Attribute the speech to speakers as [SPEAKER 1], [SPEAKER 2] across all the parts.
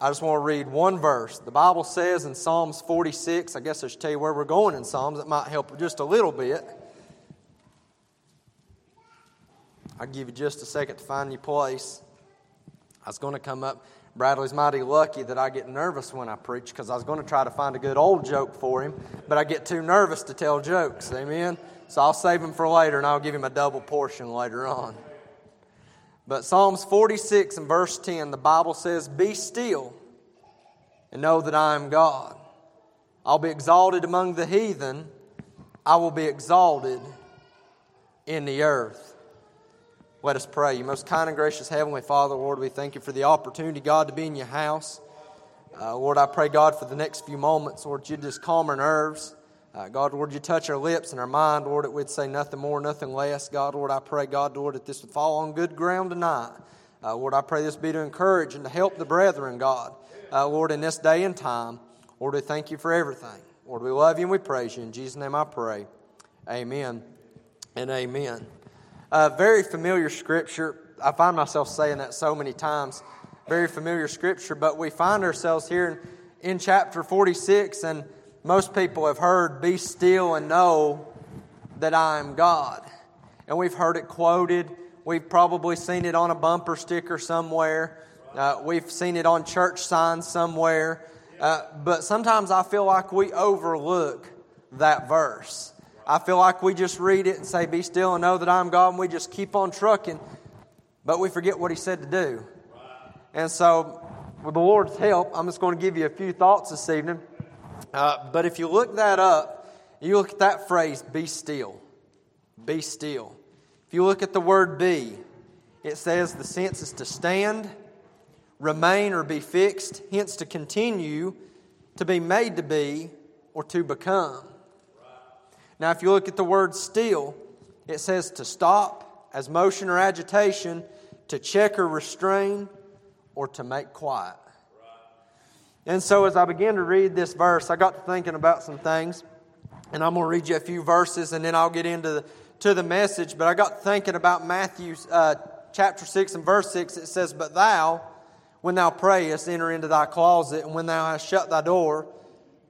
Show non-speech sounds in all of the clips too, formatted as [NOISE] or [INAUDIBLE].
[SPEAKER 1] I just want to read one verse. The Bible says in Psalms 46, I guess I should tell you where we're going in Psalms, it might help just a little bit. I'll give you just a second to find your place. I was going to come up. Bradley's mighty lucky that I get nervous when I preach because I was going to try to find a good old joke for him, but I get too nervous to tell jokes. Amen? So I'll save him for later and I'll give him a double portion later on. But Psalms 46 and verse 10, the Bible says, Be still and know that I am God. I'll be exalted among the heathen, I will be exalted in the earth. Let us pray. You most kind and gracious Heavenly Father, Lord, we thank you for the opportunity, God, to be in your house. Uh, Lord, I pray, God, for the next few moments, Lord, you just calm our nerves. Uh, God, Lord, you touch our lips and our mind, Lord, that we'd say nothing more, nothing less. God, Lord, I pray, God, Lord, that this would fall on good ground tonight. Uh, Lord, I pray this be to encourage and to help the brethren, God. Uh, Lord, in this day and time, Lord, we thank you for everything. Lord, we love you and we praise you. In Jesus' name I pray. Amen and amen. Uh, very familiar scripture. I find myself saying that so many times. Very familiar scripture, but we find ourselves here in, in chapter 46 and most people have heard, Be still and know that I am God. And we've heard it quoted. We've probably seen it on a bumper sticker somewhere. Uh, we've seen it on church signs somewhere. Uh, but sometimes I feel like we overlook that verse. I feel like we just read it and say, Be still and know that I'm God, and we just keep on trucking, but we forget what He said to do. And so, with the Lord's help, I'm just going to give you a few thoughts this evening. Uh, but if you look that up, you look at that phrase, be still. Be still. If you look at the word be, it says the sense is to stand, remain, or be fixed, hence to continue, to be made to be, or to become. Now, if you look at the word still, it says to stop as motion or agitation, to check or restrain, or to make quiet. And so, as I began to read this verse, I got to thinking about some things. And I'm going to read you a few verses and then I'll get into the, to the message. But I got thinking about Matthew uh, chapter 6 and verse 6. It says, But thou, when thou prayest, enter into thy closet, and when thou hast shut thy door,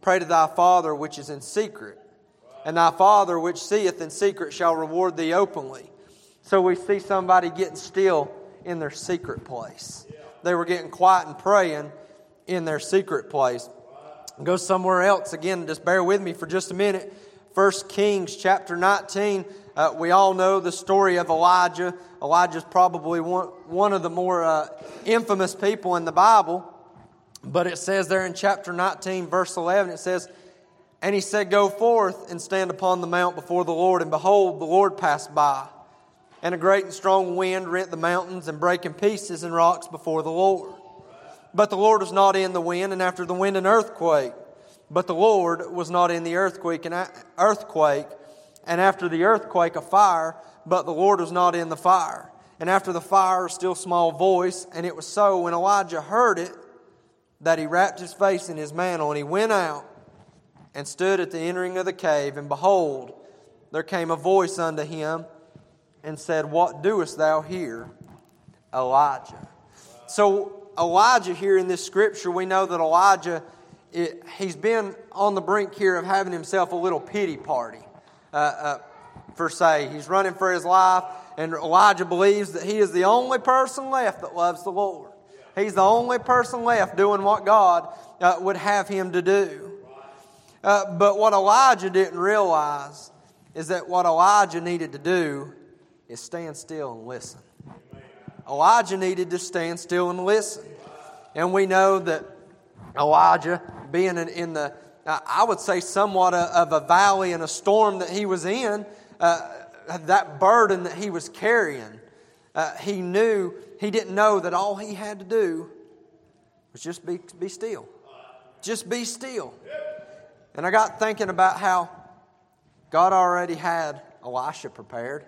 [SPEAKER 1] pray to thy Father which is in secret. And thy Father which seeth in secret shall reward thee openly. So we see somebody getting still in their secret place. They were getting quiet and praying in their secret place. Go somewhere else again, just bear with me for just a minute. First Kings chapter 19. Uh, we all know the story of Elijah. Elijah is probably one, one of the more uh, infamous people in the Bible. But it says there in chapter 19, verse 11, it says, And he said, Go forth and stand upon the mount before the Lord. And behold, the Lord passed by. And a great and strong wind rent the mountains and brake in pieces and rocks before the Lord. But the Lord was not in the wind, and after the wind, an earthquake. But the Lord was not in the earthquake, and earthquake, and after the earthquake, a fire. But the Lord was not in the fire. And after the fire, a still small voice. And it was so when Elijah heard it that he wrapped his face in his mantle, and he went out and stood at the entering of the cave. And behold, there came a voice unto him and said, What doest thou here, Elijah? So Elijah here in this scripture, we know that Elijah, it, he's been on the brink here of having himself a little pity party, uh, uh, for say. He's running for his life, and Elijah believes that he is the only person left that loves the Lord. He's the only person left doing what God uh, would have him to do. Uh, but what Elijah didn't realize is that what Elijah needed to do is stand still and listen. Elijah needed to stand still and listen. And we know that Elijah, being in, the, I would say, somewhat of a valley and a storm that he was in, uh, that burden that he was carrying, uh, he knew, he didn't know that all he had to do was just be, be still. Just be still. And I got thinking about how God already had Elisha prepared.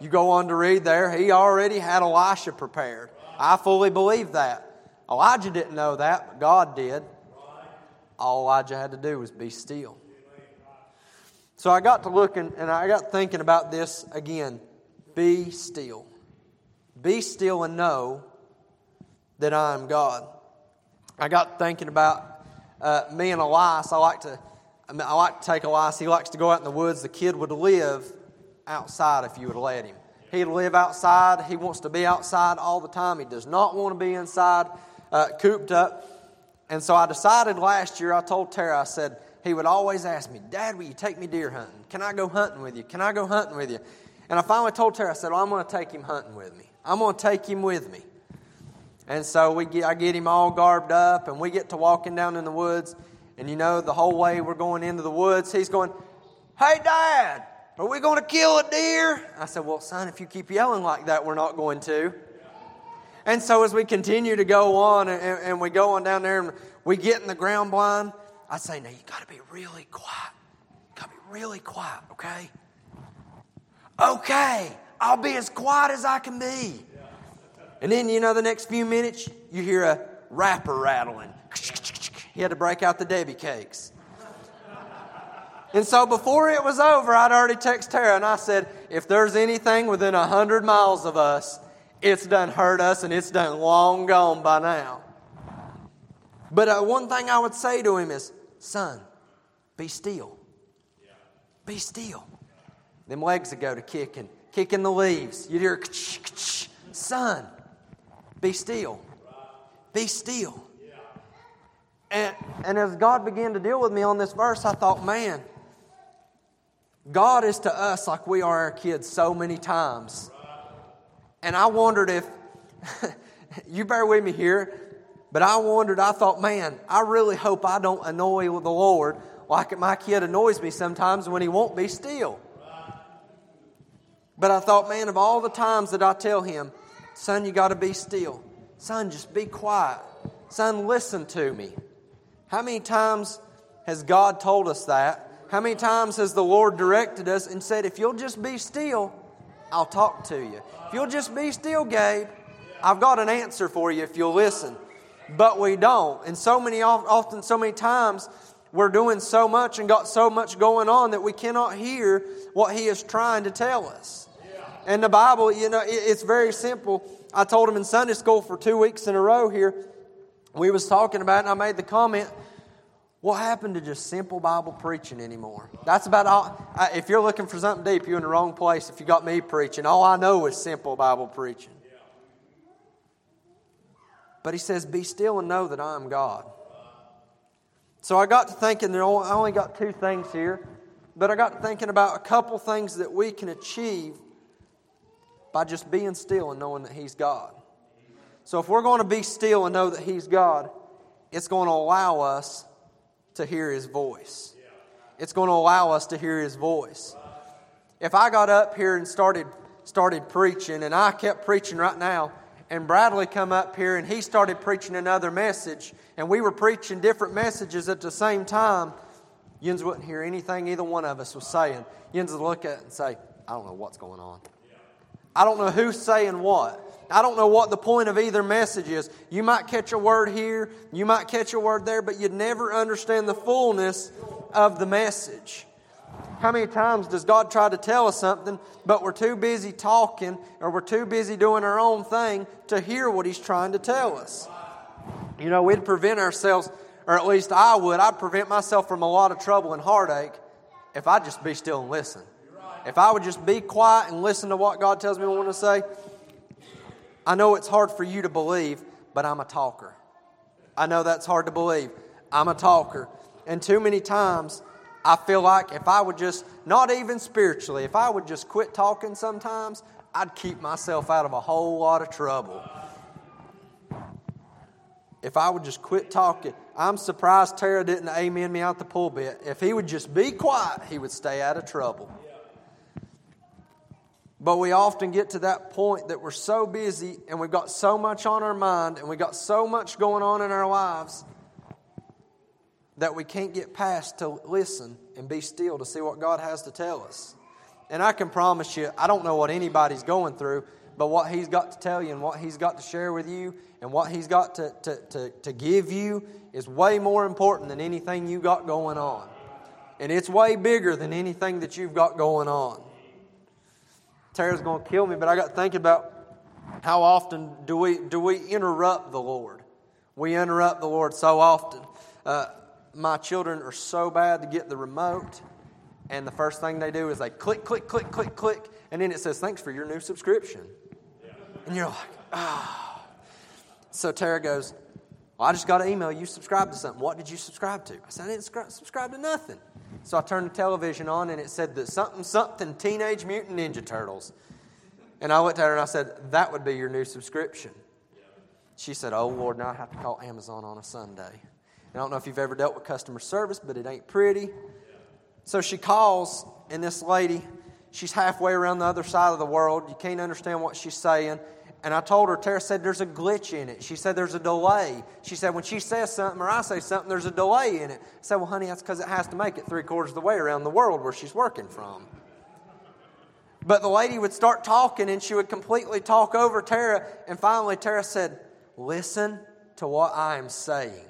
[SPEAKER 1] You go on to read there, he already had Elisha prepared. I fully believe that. Elijah didn't know that, but God did. All Elijah had to do was be still. So I got to looking and I got thinking about this again. Be still. Be still and know that I am God. I got thinking about uh, me and Elias. I like to, I, mean, I like to take Elias. He likes to go out in the woods. The kid would live outside if you would let him. He'd live outside. He wants to be outside all the time. He does not want to be inside, uh, cooped up. And so I decided last year, I told Tara, I said, he would always ask me, Dad, will you take me deer hunting? Can I go hunting with you? Can I go hunting with you? And I finally told Tara, I said, well, I'm going to take him hunting with me. I'm going to take him with me. And so we get, I get him all garbed up, and we get to walking down in the woods. And you know, the whole way we're going into the woods, he's going, Hey, Dad, are we going to kill a deer? I said, Well, son, if you keep yelling like that, we're not going to. And so as we continue to go on and, and we go on down there and we get in the ground blind, I say, Now you got to be really quiet. You got to be really quiet, okay? Okay, I'll be as quiet as I can be. And then, you know, the next few minutes, you hear a wrapper rattling. He had to break out the Debbie cakes. And so before it was over, I'd already texted Tara and I said, if there's anything within a hundred miles of us, it's done hurt us and it's done long gone by now. But uh, one thing I would say to him is, son, be still. Be still. Them legs would go to kicking, kicking the leaves. You'd hear, son, be still. Be still. And, and as God began to deal with me on this verse, I thought, man, God is to us like we are our kids so many times. And I wondered if, [LAUGHS] you bear with me here, but I wondered, I thought, man, I really hope I don't annoy the Lord like my kid annoys me sometimes when he won't be still. But I thought, man, of all the times that I tell him, Son, you got to be still. Son, just be quiet. Son, listen to me. How many times has God told us that? How many times has the Lord directed us and said, If you'll just be still, I'll talk to you. If you'll just be still, Gabe, I've got an answer for you if you'll listen. But we don't. And so many, often, so many times, we're doing so much and got so much going on that we cannot hear what He is trying to tell us. And the Bible, you know, it's very simple. I told him in Sunday school for two weeks in a row here. We was talking about it, and I made the comment, what happened to just simple Bible preaching anymore? That's about all. If you're looking for something deep, you're in the wrong place. If you got me preaching, all I know is simple Bible preaching. But he says, Be still and know that I am God. So I got to thinking, there, I only got two things here, but I got to thinking about a couple things that we can achieve by just being still and knowing that He's God. So if we're going to be still and know that He's God, it's going to allow us to hear His voice. It's going to allow us to hear His voice. If I got up here and started started preaching, and I kept preaching right now, and Bradley come up here and he started preaching another message, and we were preaching different messages at the same time, Yins wouldn't hear anything either one of us was saying. Yins would look at it and say, I don't know what's going on. I don't know who's saying what. I don't know what the point of either message is. You might catch a word here, you might catch a word there, but you'd never understand the fullness of the message. How many times does God try to tell us something, but we're too busy talking or we're too busy doing our own thing to hear what He's trying to tell us? You know, we'd prevent ourselves, or at least I would, I'd prevent myself from a lot of trouble and heartache if I'd just be still and listen. If I would just be quiet and listen to what God tells me I want to say, I know it's hard for you to believe, but I'm a talker. I know that's hard to believe. I'm a talker. And too many times, I feel like if I would just, not even spiritually, if I would just quit talking sometimes, I'd keep myself out of a whole lot of trouble. If I would just quit talking, I'm surprised Tara didn't amen me out the pulpit. If he would just be quiet, he would stay out of trouble. But we often get to that point that we're so busy and we've got so much on our mind and we've got so much going on in our lives that we can't get past to listen and be still to see what God has to tell us. And I can promise you, I don't know what anybody's going through, but what He's got to tell you and what He's got to share with you and what He's got to, to, to, to give you is way more important than anything you've got going on. And it's way bigger than anything that you've got going on. Tara's going to kill me, but I got thinking about how often do we, do we interrupt the Lord? We interrupt the Lord so often. Uh, my children are so bad to get the remote, and the first thing they do is they click, click, click, click, click, and then it says, Thanks for your new subscription. And you're like, Ah. Oh. So Tara goes, well, I just got an email. You subscribed to something. What did you subscribe to? I said, I didn't subscribe to nothing. So I turned the television on and it said that something, something Teenage Mutant Ninja Turtles. And I looked at her and I said, That would be your new subscription. She said, Oh, Lord, now I have to call Amazon on a Sunday. And I don't know if you've ever dealt with customer service, but it ain't pretty. So she calls, and this lady, she's halfway around the other side of the world. You can't understand what she's saying. And I told her, Tara said there's a glitch in it. She said there's a delay. She said when she says something or I say something, there's a delay in it. I said, well, honey, that's because it has to make it three quarters of the way around the world where she's working from. But the lady would start talking and she would completely talk over Tara. And finally, Tara said, Listen to what I am saying.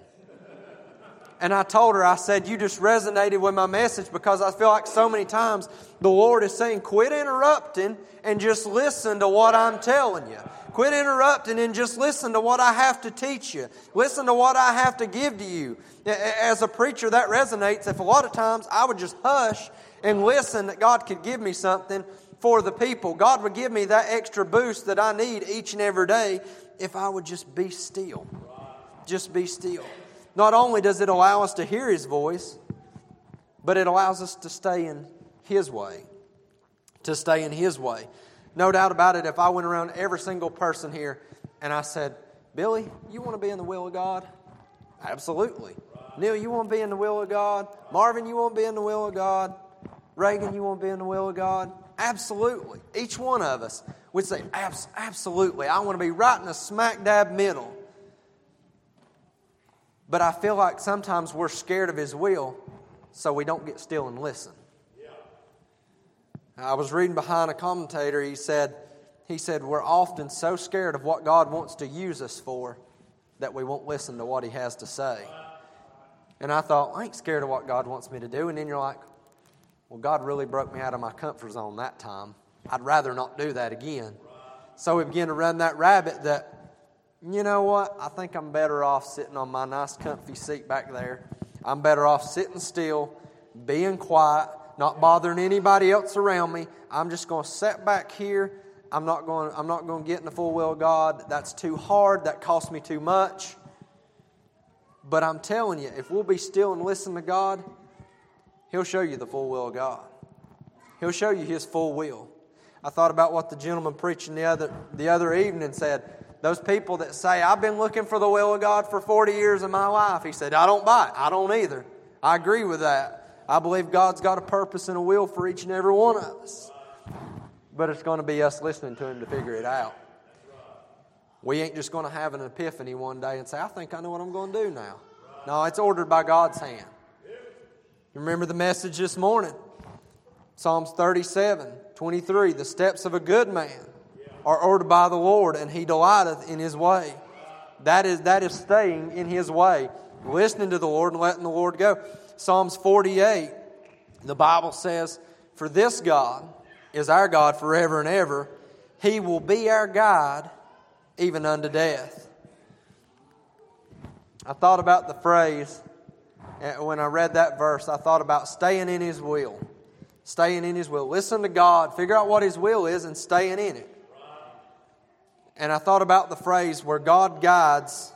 [SPEAKER 1] And I told her, I said, You just resonated with my message because I feel like so many times the Lord is saying, Quit interrupting and just listen to what I'm telling you. Quit interrupting and just listen to what I have to teach you. Listen to what I have to give to you. As a preacher, that resonates. If a lot of times I would just hush and listen that God could give me something for the people, God would give me that extra boost that I need each and every day if I would just be still. Just be still. Not only does it allow us to hear His voice, but it allows us to stay in His way. To stay in His way. No doubt about it, if I went around every single person here and I said, Billy, you want to be in the will of God? Absolutely. Neil, you want to be in the will of God? Marvin, you want to be in the will of God? Reagan, you want to be in the will of God? Absolutely. Each one of us would say, Absolutely. I want to be right in the smack dab middle. But I feel like sometimes we're scared of His will, so we don't get still and listen. Yeah. I was reading behind a commentator, he said, he said, We're often so scared of what God wants to use us for that we won't listen to what He has to say. And I thought, I ain't scared of what God wants me to do. And then you're like, Well, God really broke me out of my comfort zone that time. I'd rather not do that again. So we began to run that rabbit that, you know what? I think I'm better off sitting on my nice, comfy seat back there. I'm better off sitting still, being quiet, not bothering anybody else around me. I'm just going to sit back here. I'm not going, I'm not going to get in the full will of God. That's too hard. That costs me too much. But I'm telling you, if we'll be still and listen to God, He'll show you the full will of God. He'll show you His full will. I thought about what the gentleman preaching the other, the other evening said. Those people that say, I've been looking for the will of God for 40 years of my life. He said, I don't buy it. I don't either. I agree with that. I believe God's got a purpose and a will for each and every one of us. But it's going to be us listening to Him to figure it out. We ain't just going to have an epiphany one day and say, I think I know what I'm going to do now. No, it's ordered by God's hand. You remember the message this morning? Psalms 37, 23. The steps of a good man are ordered by the Lord, and he delighteth in his way. That is, that is staying in his way, listening to the Lord and letting the Lord go. Psalms 48, the Bible says, For this God is our God forever and ever. He will be our God even unto death. I thought about the phrase, eh, when I read that verse, I thought about staying in His will. Staying in His will. Listen to God, figure out what His will is, and staying in it. And I thought about the phrase, where God guides,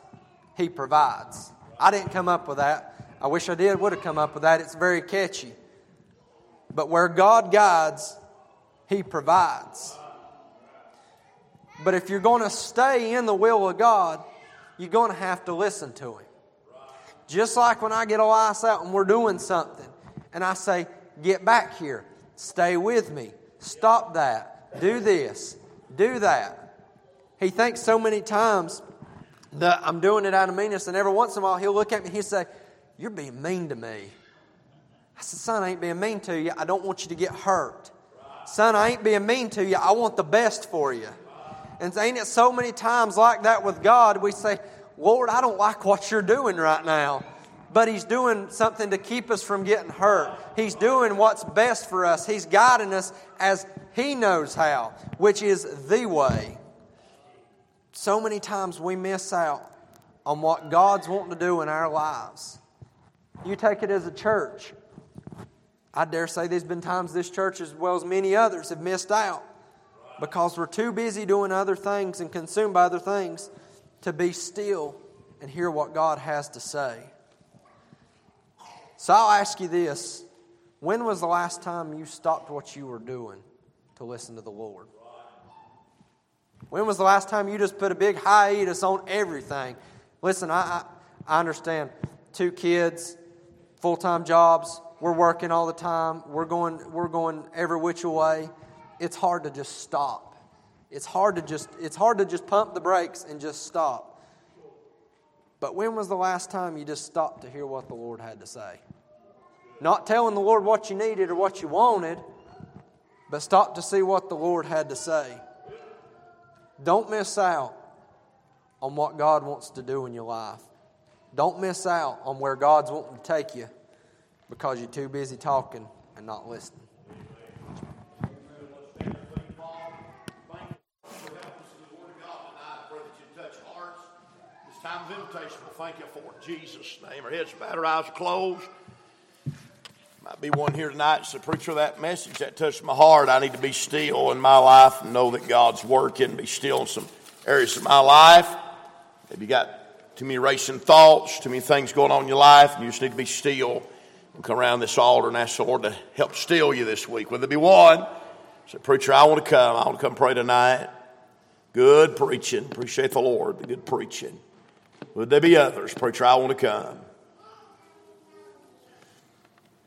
[SPEAKER 1] He provides. I didn't come up with that. I wish I did, would have come up with that. It's very catchy. But where God guides, He provides. But if you're going to stay in the will of God, you're going to have to listen to Him. Just like when I get a Elias out and we're doing something, and I say, Get back here, stay with me, stop that, do this, do that. He thinks so many times that I'm doing it out of meanness, and every once in a while he'll look at me and he'll say, you're being mean to me. I said, Son, I ain't being mean to you. I don't want you to get hurt. Son, I ain't being mean to you. I want the best for you. And ain't it so many times like that with God? We say, Lord, I don't like what you're doing right now. But He's doing something to keep us from getting hurt. He's doing what's best for us. He's guiding us as He knows how, which is the way. So many times we miss out on what God's wanting to do in our lives. You take it as a church. I dare say there's been times this church, as well as many others, have missed out because we're too busy doing other things and consumed by other things to be still and hear what God has to say. So I'll ask you this when was the last time you stopped what you were doing to listen to the Lord? When was the last time you just put a big hiatus on everything? Listen, I, I, I understand two kids, full time jobs, we're working all the time, we're going, we're going every which way. It's hard to just stop. It's hard to just, it's hard to just pump the brakes and just stop. But when was the last time you just stopped to hear what the Lord had to say? Not telling the Lord what you needed or what you wanted, but stop to see what the Lord had to say. Don't miss out on what God wants to do in your life. Don't miss out on where God's wanting to take you because you're too busy talking and not listening.
[SPEAKER 2] time of invitation. Well, thank you for it. Jesus' name. Our heads bowed, our eyes closed. Might be one here tonight. The preacher that message that touched my heart. I need to be still in my life and know that God's working. Be still in some areas of my life. Maybe you got too many racing thoughts, too many things going on in your life, and you just need to be still. And come around this altar and ask the Lord to help still you this week. Will there be one? Say, preacher, I want to come. I want to come pray tonight. Good preaching. Appreciate the Lord. The good preaching. Would there be others? Preacher, I want to come.